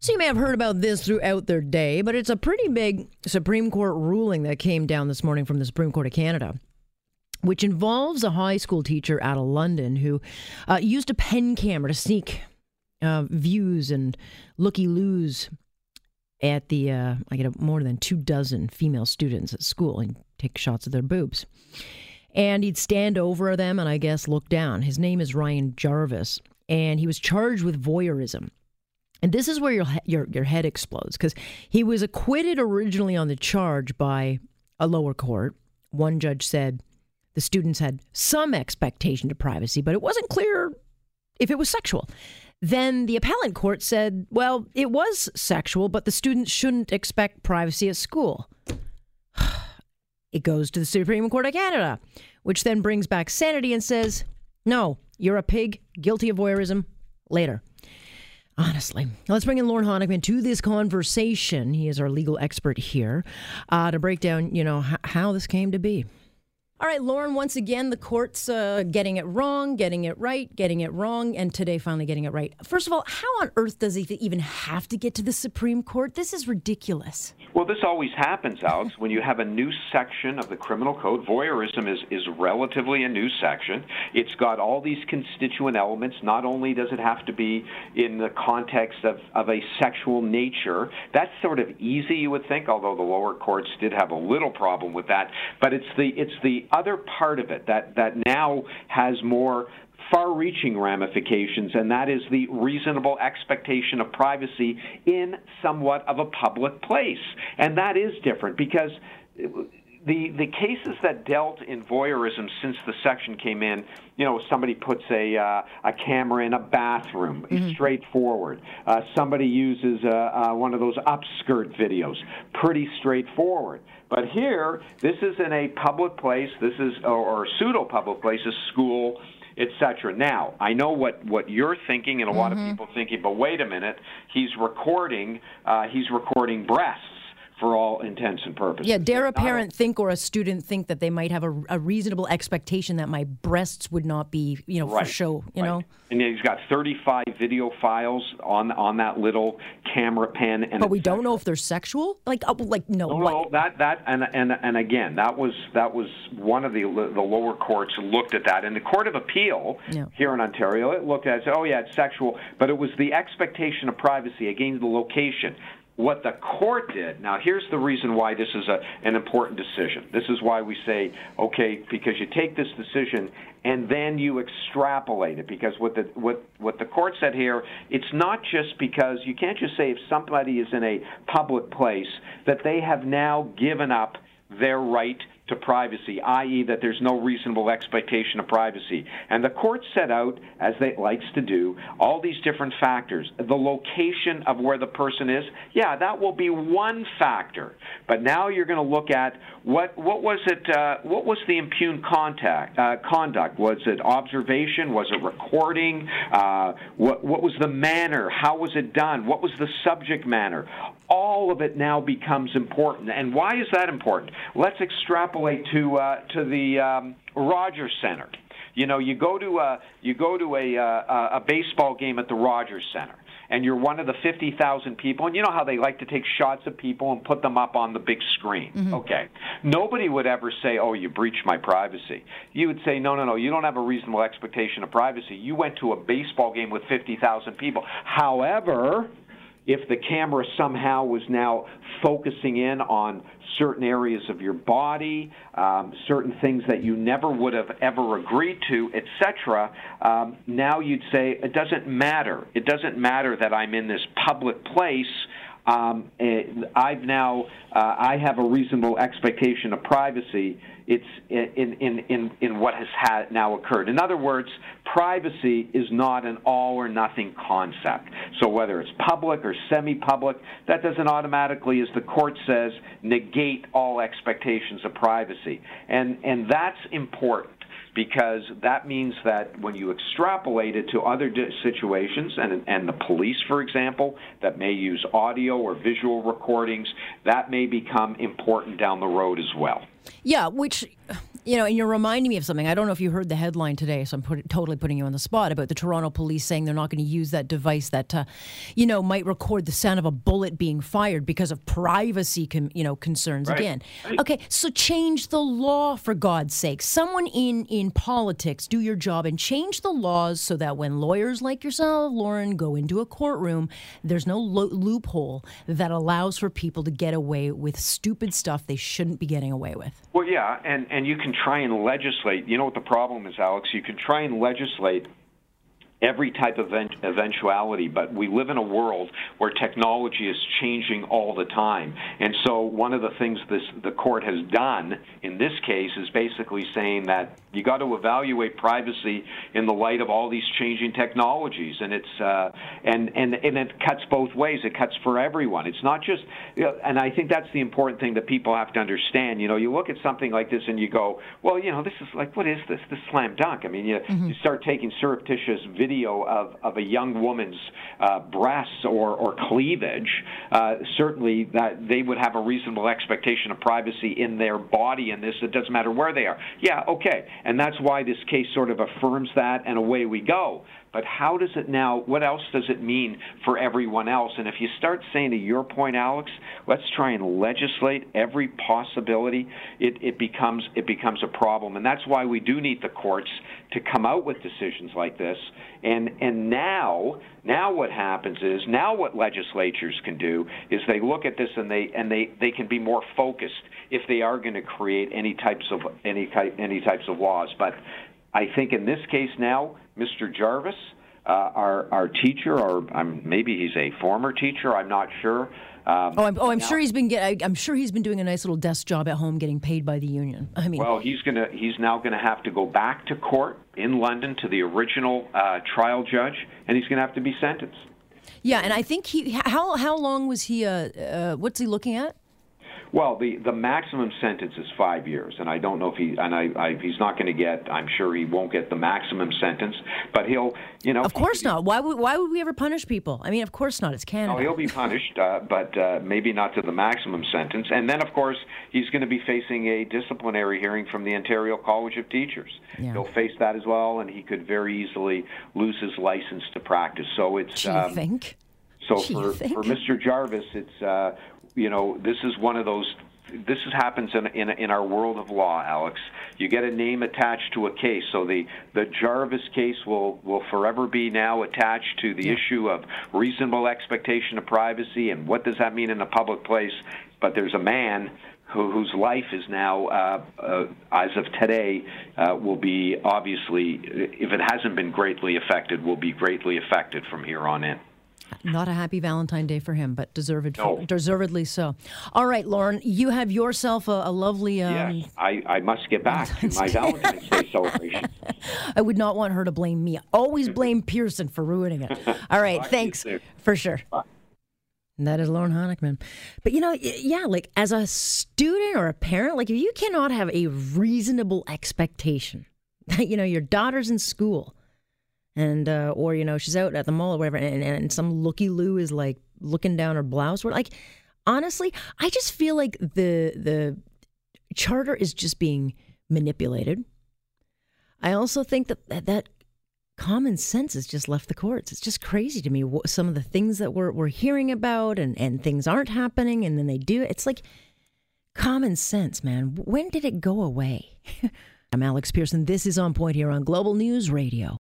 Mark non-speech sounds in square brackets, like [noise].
So you may have heard about this throughout their day, but it's a pretty big Supreme Court ruling that came down this morning from the Supreme Court of Canada, which involves a high school teacher out of London who uh, used a pen camera to sneak uh, views and looky loos at the uh, I get more than two dozen female students at school and take shots of their boobs. And he'd stand over them and I guess look down. His name is Ryan Jarvis, and he was charged with voyeurism. And this is where your your your head explodes because he was acquitted originally on the charge by a lower court. One judge said the students had some expectation to privacy, but it wasn't clear if it was sexual. Then the appellate court said, well, it was sexual, but the students shouldn't expect privacy at school. [sighs] It goes to the Supreme Court of Canada, which then brings back sanity and says, no, you're a pig, guilty of voyeurism. Later. Honestly. Let's bring in Lorne Honickman to this conversation. He is our legal expert here uh, to break down, you know, h- how this came to be. All right, Lorne, once again, the court's uh, getting it wrong, getting it right, getting it wrong, and today finally getting it right. First of all, how on earth does he even have to get to the Supreme Court? This is ridiculous. Well, this always happens, Alex, when you have a new section of the criminal code. Voyeurism is, is relatively a new section. It's got all these constituent elements. Not only does it have to be in the context of, of a sexual nature, that's sort of easy, you would think, although the lower courts did have a little problem with that. But it's the, it's the other part of it that, that now has more far reaching ramifications, and that is the reasonable expectation of privacy in somewhat of a public place. And that is different because the the cases that dealt in voyeurism since the section came in, you know, somebody puts a uh, a camera in a bathroom, mm-hmm. straightforward. Uh, somebody uses uh, uh, one of those upskirt videos, pretty straightforward. But here, this is in a public place. This is or, or pseudo public place, a school etc. Now, I know what, what you're thinking, and a lot mm-hmm. of people thinking, but wait a minute, he's recording, uh, he's recording breasts for all intents and purposes. Yeah, dare a parent think or a student think that they might have a, a, reasonable expectation that my breasts would not be, you know, right. for show, you right. know? And he's got 35 video files on on that little camera pen. And but we don't know if they're sexual. Like, uh, like no. No, no, that that and and and again, that was that was one of the the lower courts looked at that, and the Court of Appeal here in Ontario it looked at it said, oh yeah, it's sexual, but it was the expectation of privacy again, the location. What the court did, now here's the reason why this is a, an important decision. This is why we say, okay, because you take this decision and then you extrapolate it. Because what the, what, what the court said here, it's not just because you can't just say if somebody is in a public place that they have now given up their right to privacy, i.e., that there's no reasonable expectation of privacy. And the court set out, as it likes to do, all these different factors. The location of where the person is, yeah, that will be one factor. But now you're going to look at what what was it? Uh, what was the impugned contact uh, conduct? Was it observation? Was it recording? Uh, what what was the manner? How was it done? What was the subject matter? All of it now becomes important. And why is that important? Let's extrapolate to uh, to the um, Rogers Center. You know, you go to a you go to a uh, a baseball game at the Rogers Center and you're one of the 50,000 people, and you know how they like to take shots of people and put them up on the big screen. Mm-hmm. Okay. Nobody would ever say, oh, you breached my privacy. You would say, no, no, no, you don't have a reasonable expectation of privacy. You went to a baseball game with 50,000 people. However, if the camera somehow was now focusing in on certain areas of your body, um, certain things that you never would have ever agreed to, etc., um, now you'd say it doesn't matter. It doesn't matter that I'm in this public place. Um, eh, I've now uh, I have a reasonable expectation of privacy it's in, in, in, in what has had now occurred. In other words, privacy is not an all or nothing concept. So whether it's public or semi public, that doesn't automatically, as the court says, negate all expectations of privacy. And, and that's important because that means that when you extrapolate it to other situations, and, and the police, for example, that may use audio or visual recordings, that may become important down the road as well. Yeah, which You know, and you're reminding me of something. I don't know if you heard the headline today, so I'm put, totally putting you on the spot about the Toronto police saying they're not going to use that device that, uh, you know, might record the sound of a bullet being fired because of privacy, com- you know, concerns. Right. Again, Right. okay, so change the law for God's sake. Someone in in politics, do your job and change the laws so that when lawyers like yourself, Lorne, go into a courtroom, there's no lo- loophole that allows for people to get away with stupid stuff they shouldn't be getting away with. Well, yeah, and and you can try and legislate. You know what the problem is, Alex? You can try and legislate every type of event, eventuality, but we live in a world where technology is changing all the time. And so one of the things this the court has done in this case is basically saying that you got to evaluate privacy in the light of all these changing technologies. And it's uh, and and and it cuts both ways. It cuts for everyone. It's not just you know, and I think that's the important thing that people have to understand. You know you look at something like this and you go well you know this is like what is this? This slam dunk. I mean you, you start taking surreptitious video of of a young woman's uh, breasts or or cleavage uh, certainly that they would have a reasonable expectation of privacy in their body in this. It doesn't matter where they are. Yeah okay. And that's why this case sort of affirms that, and away we go. But how does it now, what else does it mean for everyone else? And if you start saying to your point, Alex, let's try and legislate every possibility, it, it, becomes, it becomes a problem. And that's why we do need the courts to come out with decisions like this. And, and now, now what happens is, now what legislatures can do is they look at this and they, and they, they can be more focused if they are going to create any types of, any, type, any types of laws. But I think in this case now, Mr. Jarvis, uh, our our teacher, or um, maybe he's a former teacher, I'm not sure. Um, Oh, I'm, oh, I'm now- sure he's been get, I, I'm sure he's been doing a nice little desk job at home, getting paid by the union. I mean, Well, he's gonna he's now going to have to go back to court in London to the original uh, trial judge, and he's going to have to be sentenced. yeah, and I think he how how long was he? Uh, uh, what's he looking at? Well, the the maximum sentence is five years, and I don't know if he and I, I he's not going to get. I'm sure he won't get the maximum sentence, but he'll, you know. Of course not. Why would why would we ever punish people? I mean, of course not. It's Canada. No, he'll be punished, uh, but uh, maybe not to the maximum sentence. And then, of course, he's going to be facing a disciplinary hearing from the Ontario College of Teachers. Yeah. He'll face that as well, and he could very easily lose his license to practice. So it's Do you um, think? so for for Mr. Jarvis, it's uh, you know this is one of those. This is, happens in, in in our world of law, Alex. You get a name attached to a case, so the the Jarvis case will will forever be now attached to the issue of reasonable expectation of privacy and what does that mean in a public place. But there's a man who, whose life is now, uh, uh, as of today, uh, will be obviously, if it hasn't been greatly affected, will be greatly affected from here on in. Not a happy Valentine Day for him, but deserved, No. deservedly so. All right, Lorne, you have yourself a, a lovely. Um, Yes, I, I must get back to my Valentine's Day celebration. [laughs] I would not want her to blame me. Always blame Pearson for ruining it. All right, [laughs] you thanks for sure. Bye. And That is Lorne Honickman. But you know, yeah, like as a student or a parent, like if you cannot have a reasonable expectation that, you know, your daughter's in school and, uh, or, you know, she's out at the mall or whatever, and, and some looky loo is like looking down her blouse, or like, honestly, I just feel like the, the charter is just being manipulated. I also think that that, that common sense has just left the courts. It's just crazy to me what, some of the things that we're, we're hearing about and, and things aren't happening and then they do. It's like common sense, man. When did it go away? [laughs] I'm Alex Pearson. This is On Point here on Global News Radio.